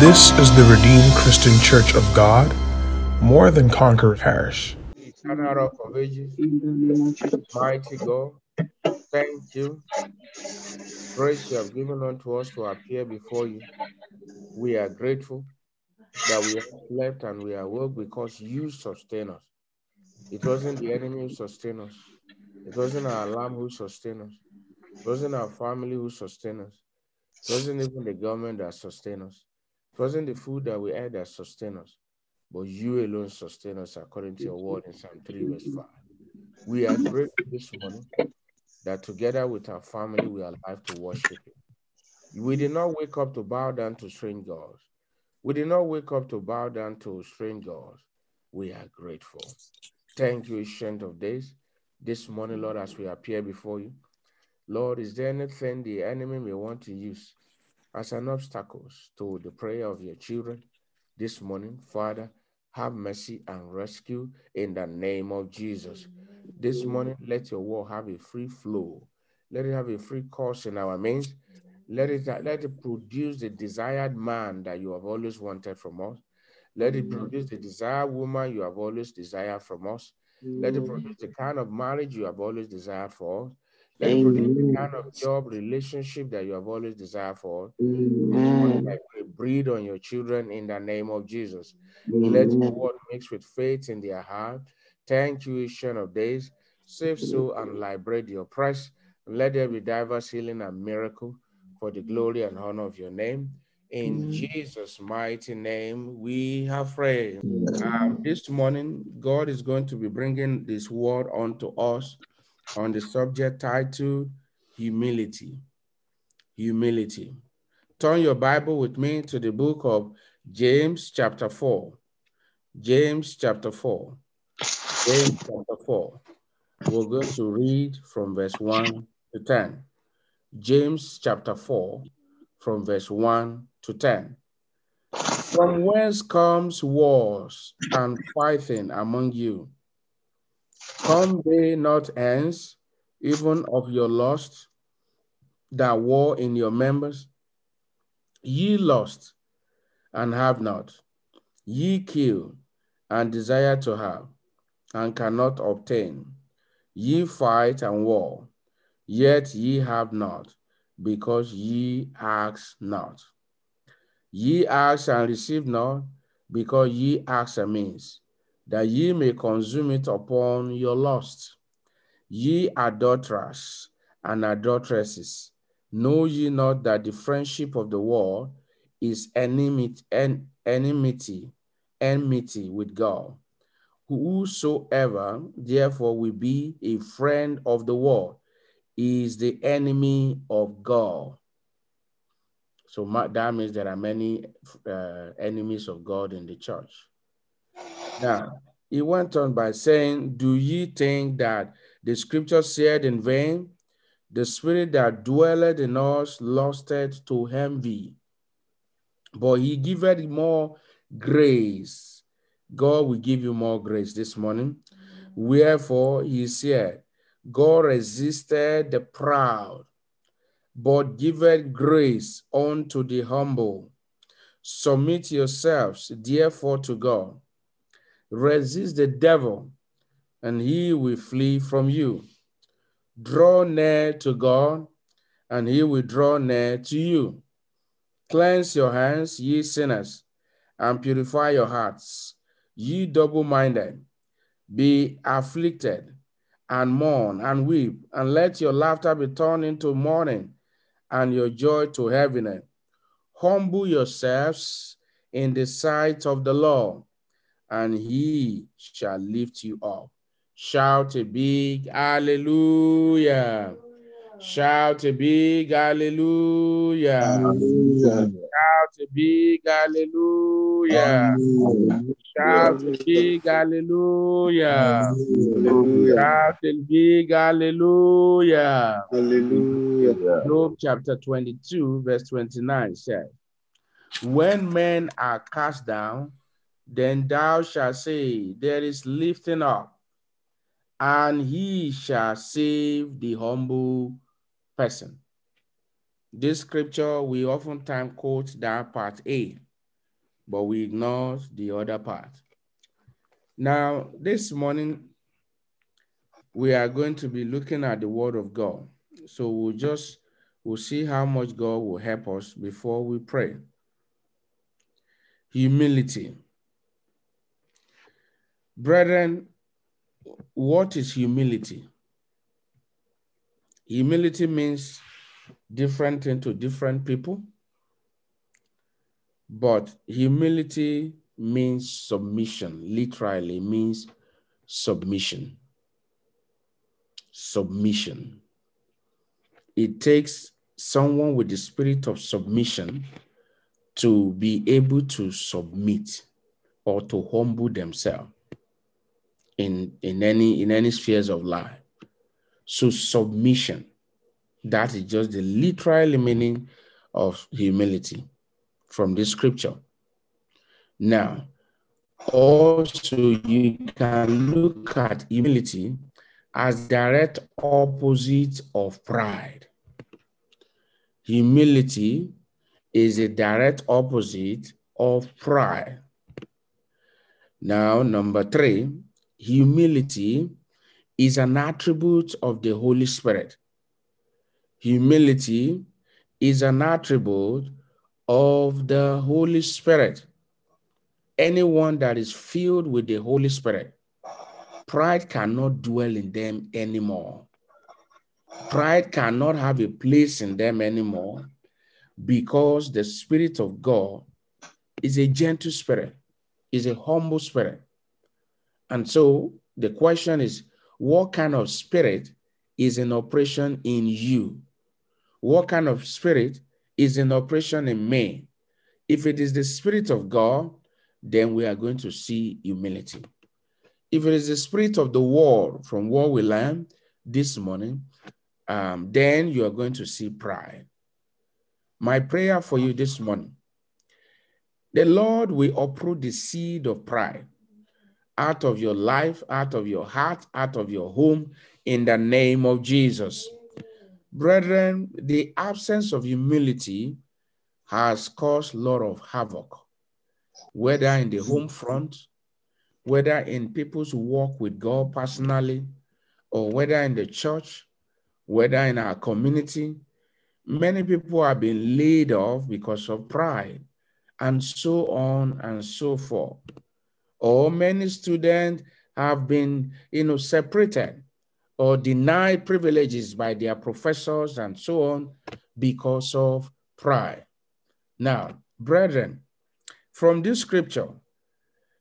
This is the Redeemed Christian Church of God, more than conqueror parish. Eternal of Ages, mighty God, thank you. Grace you have given unto us to appear before you. We are grateful that we have slept and we are woke because you sustain us. It wasn't the enemy who sustained us. It wasn't our alarm who sustained us. It wasn't our family who sustained us. It wasn't even the government that sustained us. It wasn't the food that we ate that sustained us. But you alone sustain us according to your word in Psalm 3, verse 5. We are grateful this morning that together with our family we are alive to worship you. We did not wake up to bow down to strange gods. We did not wake up to bow down to strange gods. We are grateful. Thank you, Ancient of Days. This morning, Lord, as we appear before you, Lord, is there anything the enemy may want to use as an obstacle to the prayer of your children this morning? Father, have mercy and rescue in the name of Jesus. This morning, let your word have a free flow. Let it have a free course in our midst. Let it, let it produce the desired man that you have always wanted from us. Let it produce the desired woman you have always desired from us. Let it produce the kind of marriage you have always desired for us. Let produce the kind of job relationship that you have always desired for. I pray, breathe on your children in the name of Jesus. Let your word mix with faith in their heart. Thank you, Ancient of Days. Save soul and liberate the oppressed. Let there be diverse healing and miracle for the glory and honor of your name. In Jesus' mighty name, we have prayed. Um, this morning, God is going to be bringing this word onto us on the subject titled Humility. Humility. Turn your Bible with me to the book of James, chapter 4. James, chapter 4. James, chapter 4. We're going to read from verse 1 to 10. James, chapter 4, from verse 1 to 10. From whence comes wars and fighting among you? Come they not hence, even of your lust that war in your members? Ye lust and have not, ye kill and desire to have, and cannot obtain. Ye fight and war, yet ye have not, because ye ask not. Ye ask and receive not, because ye ask amiss, that ye may consume it upon your lust. Ye adulterers and adulteresses, know ye not that the friendship of the world is enmity, en, enmity, enmity with God? Whosoever therefore will be a friend of the world is the enemy of God. So that means there are many uh, enemies of God in the church. Now, he went on by saying, Do ye think that the scripture said in vain, the spirit that dwelleth in us lusted to envy, but he giveth more grace. God will give you more grace this morning. Wherefore he said, God resisted the proud, but giveth grace unto the humble. Submit yourselves, therefore, to God. Resist the devil, and he will flee from you. Draw near to God, and he will draw near to you. Cleanse your hands, ye sinners, and purify your hearts, ye double minded. Be afflicted, and mourn, and weep, and let your laughter be turned into mourning, and your joy to heaviness. Humble yourselves in the sight of the Lord, and he shall lift you up. Shout a big hallelujah. Shout a big hallelujah. Hallelujah. Shout a big hallelujah. Shout a big hallelujah. Hallelujah. Shout a big hallelujah. Hallelujah. Job chapter 22, verse 29 says, When men are cast down, then thou shalt say, There is lifting up, and he shall save the humble person. This scripture, we oftentimes quote that part A. but we ignore the other part. Now, this morning, we are going to be looking at the word of God. So we'll just, we'll see how much God will help us before we pray. Humility. Brethren, what is humility? Humility means different thing to different people, but humility means submission, literally means submission. Submission. It takes someone with the spirit of submission to be able to submit or to humble themselves in, in any in any spheres of life. So submission, that is just the literal meaning of humility from this scripture. Now, also you can look at humility as direct opposite of pride. Humility is a direct opposite of pride. Now, number three, humility is an attribute of the Holy Spirit. Humility is an attribute of the Holy Spirit. Anyone that is filled with the Holy Spirit, pride cannot dwell in them anymore. Pride cannot have a place in them anymore because the Spirit of God is a gentle spirit, is a humble spirit. And so the question is what kind of spirit is in operation in you? What kind of spirit is in operation in me? If it is the Spirit of God, then we are going to see humility. If it is the Spirit of the world, from what we learned this morning, um, then you are going to see pride. My prayer for you this morning the Lord will uproot the seed of pride out of your life, out of your heart, out of your home, in the name of Jesus. Brethren, the absence of humility has caused a lot of havoc, whether in the home front, whether in people's walk with God personally, or whether in the church, whether in our community. Many people have been laid off because of pride, and so on and so forth or many students have been you know, separated or denied privileges by their professors and so on because of pride. Now, brethren, from this scripture,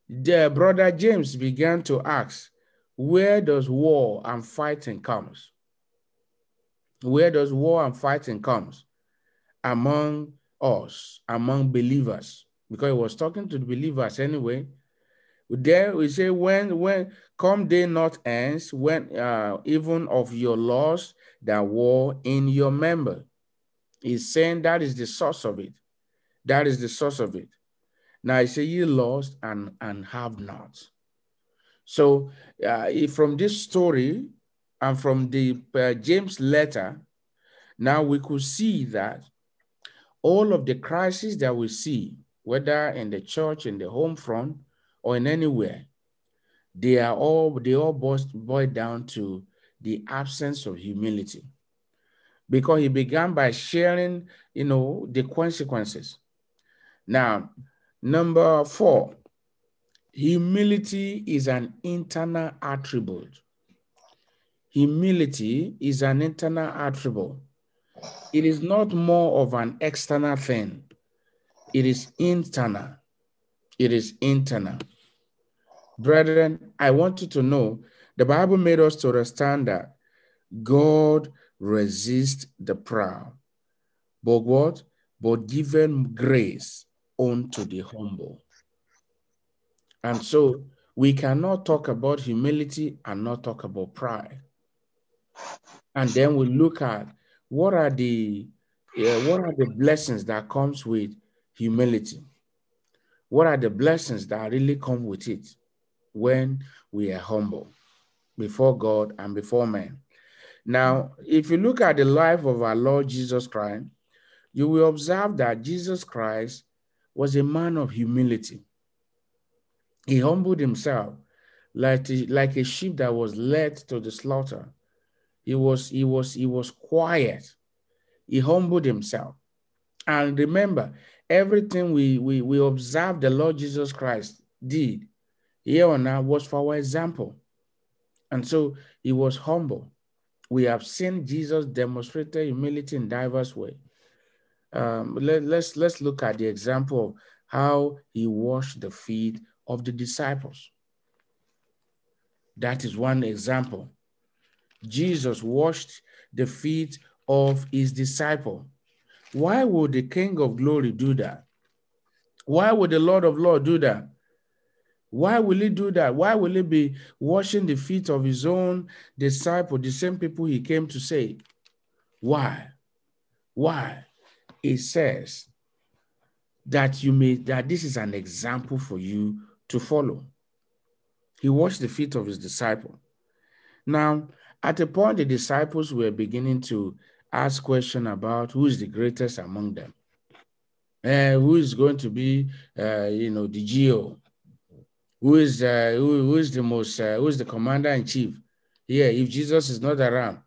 the brother James began to ask, where does war and fighting comes? Where does war and fighting comes? Among us, among believers, because he was talking to the believers anyway, there we say when when come day not ends, when uh, even of your loss that war in your member. He's saying that is the source of it. That is the source of it. Now I say you lost and and have not. So uh, from this story and from the uh, James letter, now we could see that all of the crises that we see, whether in the church, in the home front, or in anywhere, they are all they all boil down to the absence of humility. Because he began by sharing, you know, the consequences. Now, number four, humility is an internal attribute. Humility is an internal attribute. It is not more of an external thing. It is internal it is internal. Brethren, I want you to know the Bible made us to understand that God resists the proud, but what? But given grace unto the humble. And so we cannot talk about humility and not talk about pride. And then we look at what are the uh, what are the blessings that comes with humility what are the blessings that really come with it when we are humble before God and before men? Now, if you look at the life of our Lord Jesus Christ, you will observe that Jesus Christ was a man of humility. He humbled himself like, like a sheep that was led to the slaughter. He was, he was, he was quiet. He humbled himself. And remember, everything we, we, we observe the Lord Jesus Christ did here on earth was for our example. And so he was humble. We have seen Jesus demonstrated humility in diverse ways. Um, let, let's, let's look at the example of how he washed the feet of the disciples. That is one example. Jesus washed the feet of his disciple. Why would the King of Glory do that? Why would the Lord of Lord do that? Why will he do that? Why will he be washing the feet of his own disciple, the same people he came to save? Why? Why? It says that you may that this is an example for you to follow. He washed the feet of his disciple. Now, at a point, the disciples were beginning to ask question about who is the greatest among them. Uh, who is going to be, uh, you know, the G.O., Who is uh, who, who is the most? Uh, who is the commander in chief? Yeah, if Jesus is not around,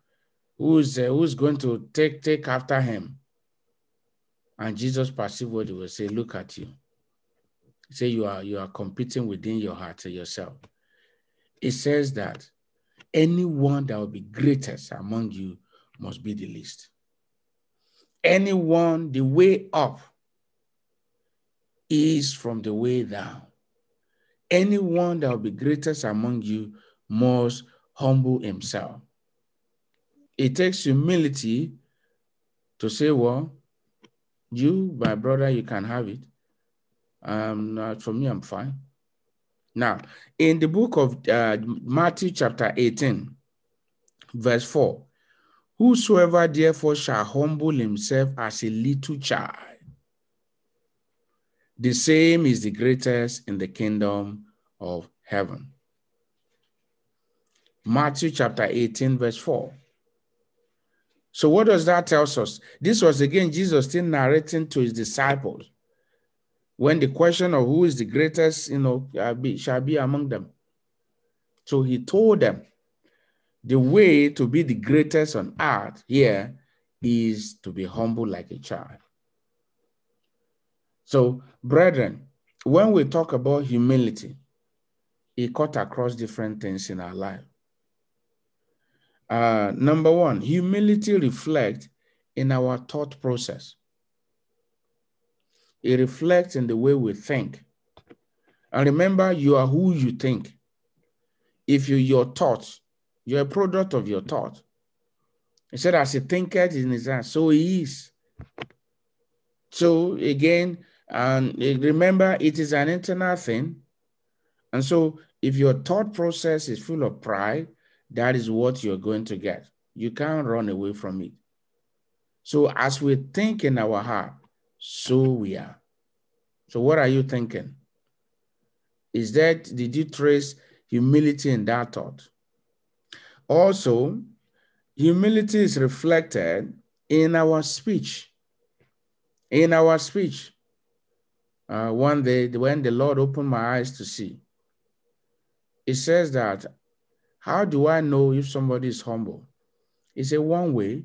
who is uh, who is going to take take after him? And Jesus perceived what he was saying. Look at you. Say you are you are competing within your heart yourself. It says that anyone that will be greatest among you must be the least. Anyone, the way up is from the way down. Anyone that will be greatest among you must humble himself. It takes humility to say, well, you, my brother, you can have it. Um, for me, I'm fine. Now, in the book of uh, Matthew, chapter 18, verse 4, whosoever therefore shall humble himself as a little child, the same is the greatest in the kingdom of heaven. Matthew chapter 18, verse 4. So, what does that tell us? This was again Jesus still narrating to his disciples when the question of who is the greatest, you know, shall be among them. So he told them the way to be the greatest on earth here is to be humble like a child. So, brethren, when we talk about humility, it cut across different things in our life. Uh, number one, humility reflects in our thought process. It reflects in the way we think. And remember, you are who you think. If you your thoughts, you're a product of your thought. He said, as a thinker in his heart, so he is. So again, and remember, it is an internal thing. And so if your thought process is full of pride, that is what you're going to get. You can't run away from it. So as we think in our heart, so we are. So what are you thinking? Is that, did you trace humility in that thought? Also, humility is reflected in our speech. In our speech. Uh, one day, when the Lord opened my eyes to see, it says that, how do I know if somebody is humble? It's a one way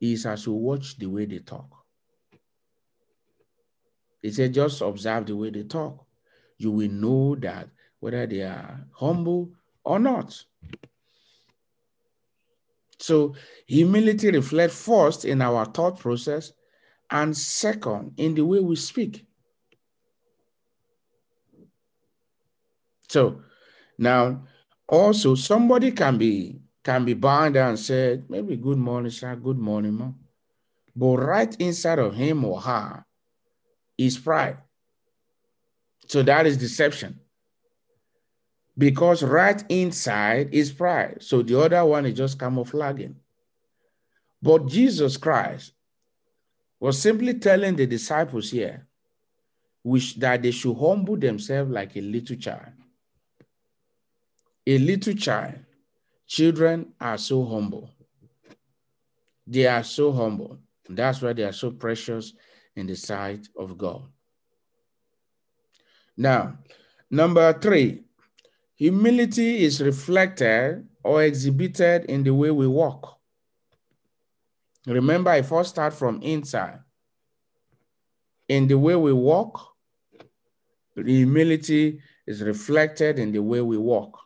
is as you watch the way they talk. He said, just observe the way they talk. You will know that whether they are humble or not. So humility reflects first in our thought process and second in the way we speak. So now also somebody can be can be bound and said, maybe good morning, sir, good morning, mom. But right inside of him or her is pride. So that is deception. Because right inside is pride. So the other one is just camouflaging. But Jesus Christ was simply telling the disciples here which, that they should humble themselves like a little child. A little child, children are so humble. They are so humble. That's why they are so precious in the sight of God. Now, number three, humility is reflected or exhibited in the way we walk. Remember, I first start from inside. In the way we walk, humility is reflected in the way we walk.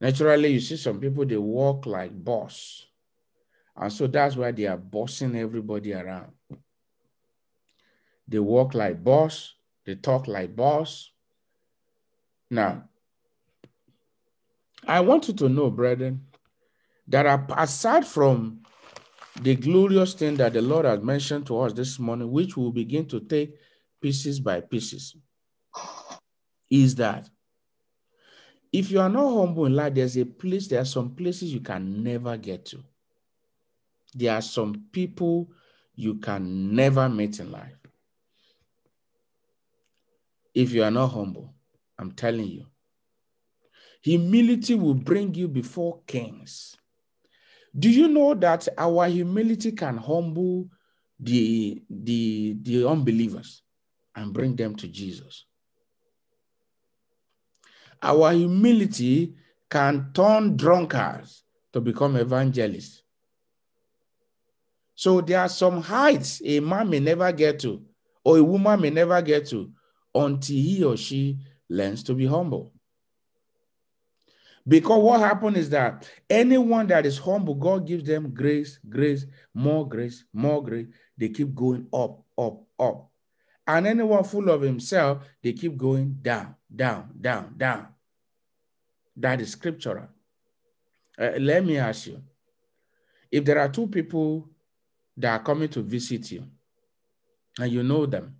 Naturally, you see some people, they walk like boss. And so that's why they are bossing everybody around. They walk like boss, they talk like boss. Now, I want you to know, brethren, that aside from the glorious thing that the Lord has mentioned to us this morning, which we'll begin to take pieces by pieces, is that if you are not humble in life, there's a place, there are some places you can never get to. There are some people you can never meet in life. If you are not humble, I'm telling you, humility will bring you before kings. Do you know that our humility can humble the, the, the unbelievers and bring them to Jesus? Our humility can turn drunkards to become evangelists. So there are some heights a man may never get to, or a woman may never get to, until he or she learns to be humble. Because what happened is that anyone that is humble, God gives them grace, grace, more grace, more grace. They keep going up, up, up. And anyone full of himself, they keep going down, down, down, down. That is scriptural. Uh, let me ask you if there are two people that are coming to visit you, and you know them,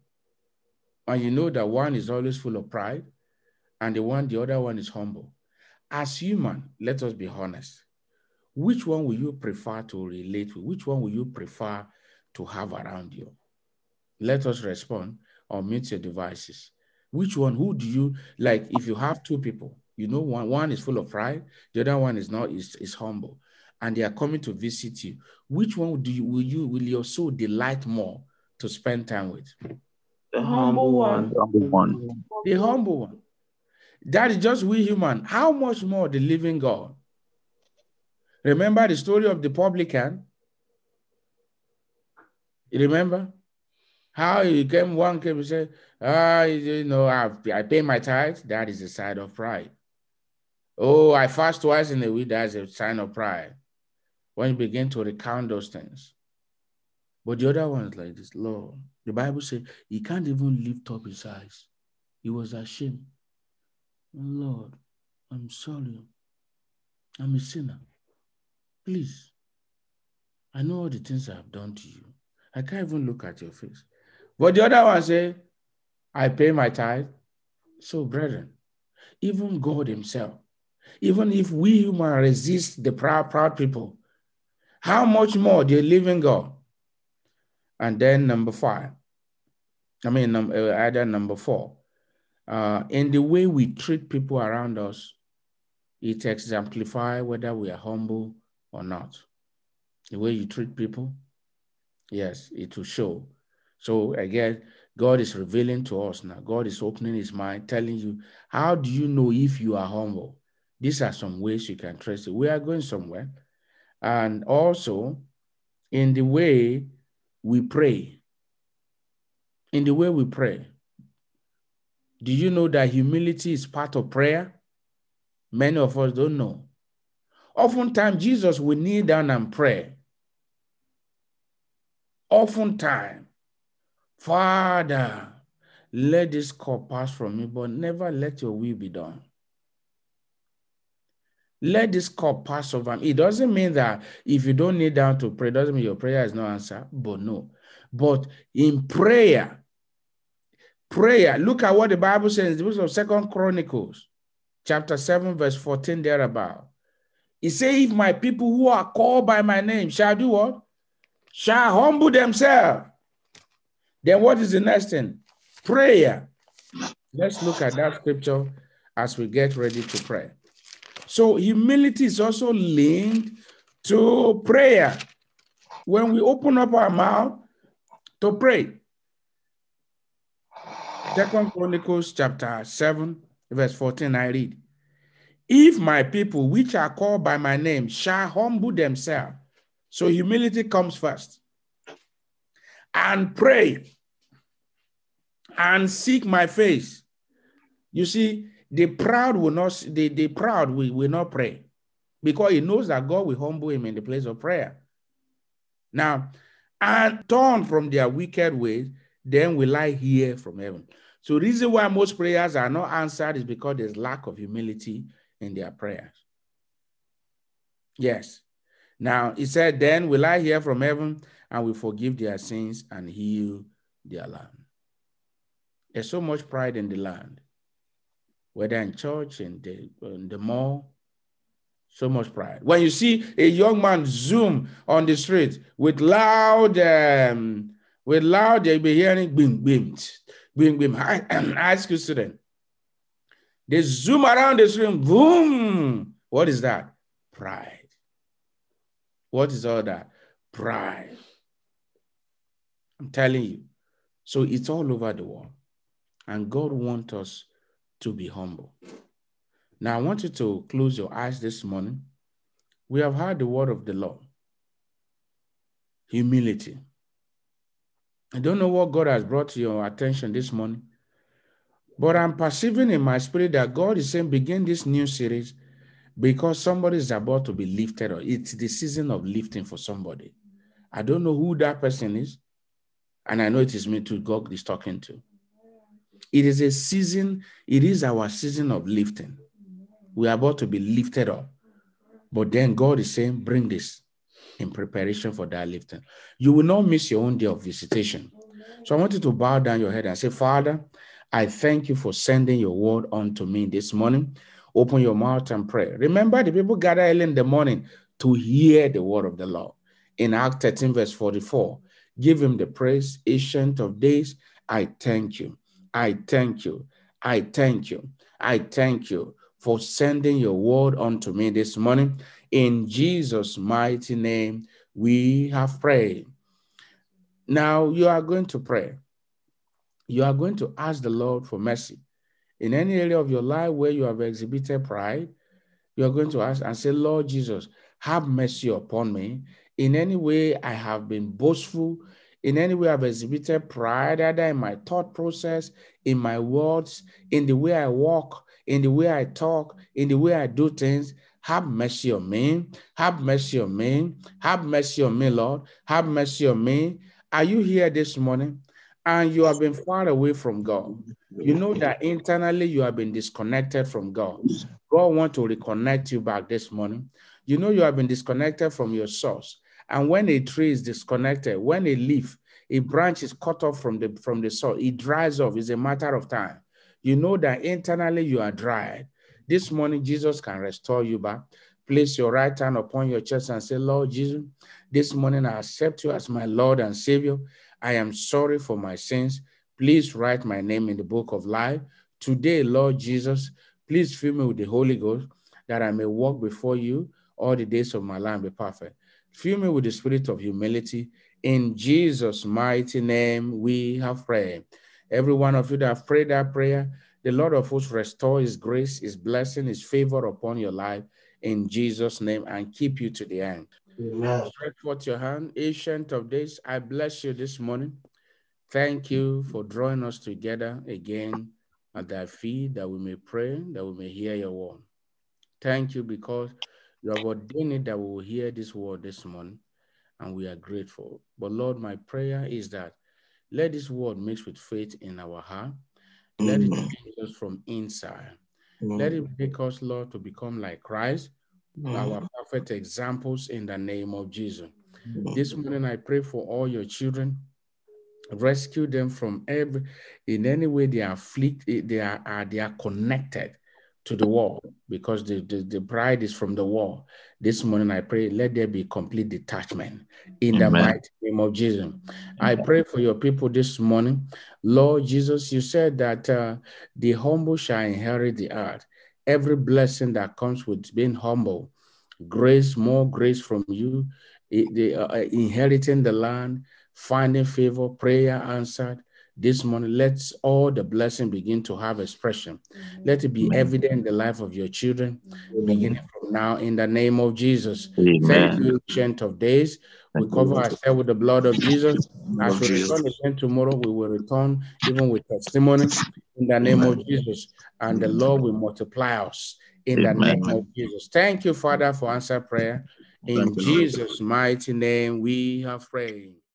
and you know that one is always full of pride, and the one, the other one is humble. As human, let us be honest. Which one will you prefer to relate with? Which one will you prefer to have around you? Let us respond or mute your devices. Which one? Who do you like? If you have two people, you know, one, one is full of pride, the other one is not, is, is humble, and they are coming to visit you. Which one do you will you will your soul delight more to spend time with? The humble one. The humble one. The humble one. That is just we human. How much more the living God? Remember the story of the publican? You remember? How he came, one came and said, Ah, you know, I, I pay my tithe. That is a sign of pride. Oh, I fast twice in a week. That's a sign of pride. When you begin to recount those things. But the other one is like this, Lord. The Bible says he can't even lift up his eyes. He was ashamed. Lord, I'm sorry. I'm a sinner. Please. I know all the things I have done to you. I can't even look at your face. But the other one say, I pay my tithe. So, brethren, even God Himself, even if we human resist the proud, proud people, how much more the living God? And then number five, I mean, num- uh, either number four, uh, in the way we treat people around us, it exemplifies whether we are humble or not. The way you treat people, yes, it will show. So again, God is revealing to us now. God is opening his mind, telling you, how do you know if you are humble? These are some ways you can trace it. We are going somewhere. And also, in the way we pray, in the way we pray, do you know that humility is part of prayer? Many of us don't know. Oftentimes, Jesus will kneel down and pray. Oftentimes, Father, let this cup pass from me, but never let your will be done. Let this cup pass over me. It doesn't mean that if you don't kneel down to pray, doesn't mean your prayer is not answered, but no. But in prayer, prayer, look at what the Bible says in the book of Second Chronicles, chapter 7, verse 14, thereabout. It says, If my people who are called by my name shall do what? Shall humble themselves. Then what is the next thing? Prayer. Let's look at that scripture as we get ready to pray. So humility is also linked to prayer. When we open up our mouth to pray, Second Chronicles chapter 7, verse 14, I read. If my people, which are called by my name, shall humble themselves, so humility comes first, and pray and seek my face. You see, the proud will not, the, the proud will, will not pray because he knows that God will humble him in the place of prayer. Now, and turn from their wicked ways, then will I hear from heaven. So, the reason why most prayers are not answered is because there's lack of humility in their prayers. Yes. Now, he said, Then will I hear from heaven and will forgive their sins and heal their land. There's so much pride in the land, whether in church, in the, in the mall, so much pride. When you see a young man zoom on the street with loud, um, with loud, you'll be hearing bim, bim, bim, bim. High school student. They zoom around the street, boom. What is that? Pride. What is all that? Pride. I'm telling you. So it's all over the world. And God wants us to be humble. Now, I want you to close your eyes this morning. We have heard the word of the Lord humility. I don't know what God has brought to your attention this morning, but I'm perceiving in my spirit that God is saying, begin this new series because somebody is about to be lifted. Or it's the season of lifting for somebody. I don't know who that person is, and I know it is me too. God is talking to. It is a season, it is our season of lifting we are about to be lifted up. But then God is saying, bring this in preparation for that lifting. You will not miss your own day of visitation. So I want you to bow down your head and say, Father, I thank you for sending your word unto me this morning. Open your mouth and pray. Remember, the people gather early in the morning to hear the word of the Lord. In Act 13, verse 44, give him the praise, ancient of days. I thank you. I thank you. I thank you. I thank you for sending your word unto me this morning. In Jesus' mighty name, we have prayed. Now you are going to pray. You are going to ask the Lord for mercy. In any area of your life where you have exhibited pride, you are going to ask and say, Lord Jesus, have mercy upon me. In any way I have been boastful, in any way I've exhibited pride, either in my thought process, in my words, in the way I walk, in the way I talk, in the way I do things. Have mercy on me. Have mercy on me. Have mercy on me, Lord. Have mercy on me. Are you here this morning? And you have been far away from God. You know that internally you have been disconnected from God. God wants to reconnect you back this morning. You know you have been disconnected from your source. And when a tree is disconnected, when a leaf, a branch is cut off from the from the soil, it dries off. It's a matter of time you know that internally you are dried. This morning, Jesus can restore you back. Place your right hand upon your chest and say, Lord Jesus, this morning I accept you as my Lord and Savior. I am sorry for my sins. Please write my name in the book of life. Today, Lord Jesus, please fill me with the Holy Ghost that I may walk before you all the days of my life and be perfect. Fill me with the spirit of humility. In Jesus' mighty name, we have prayed. Every one of you that have prayed that prayer, the Lord of hosts restore his grace, his blessing, his favor upon your life in Jesus' name and keep you to the end. Amen. Stretch forth your hand. Ancient of days, I bless you this morning. Thank you for drawing us together again at thy feet that we may pray, that we may hear your word. Thank you because you have ordained it that we will hear this word this morning, and we are grateful. But Lord, my prayer is that let this word mix with faith in our heart. Let it change us from inside. Let it make us, Lord, to become like Christ, our perfect examples in the name of Jesus. This morning, I pray for all your children. Rescue them from every, in any way they are afflicted, eh, they are, are they are connected to the wall because the, the, the pride is from the wall. This morning, I pray, let there be complete detachment in Amen. the mighty name of Jesus. Amen. I pray for your people this morning. Lord Jesus, you said that uh, the humble shall inherit the earth. Every blessing that comes with being humble, grace, more grace from you, the, uh, inheriting the land, finding favor, prayer answered, This morning, let all the blessing begin to have expression. Let it be evident in the life of your children, beginning from now, in the name of Jesus. Thank Amen. you, Ancient of Days. We Thank you, cover ourselves with the blood of Jesus. As Of we Jesus. return again tomorrow, we will return even with testimony in the name of Jesus. And the Lord will multiply us in the name of Jesus. Thank you, Father, for answer prayer. In Thank. Jesus' mighty name, we have prayed.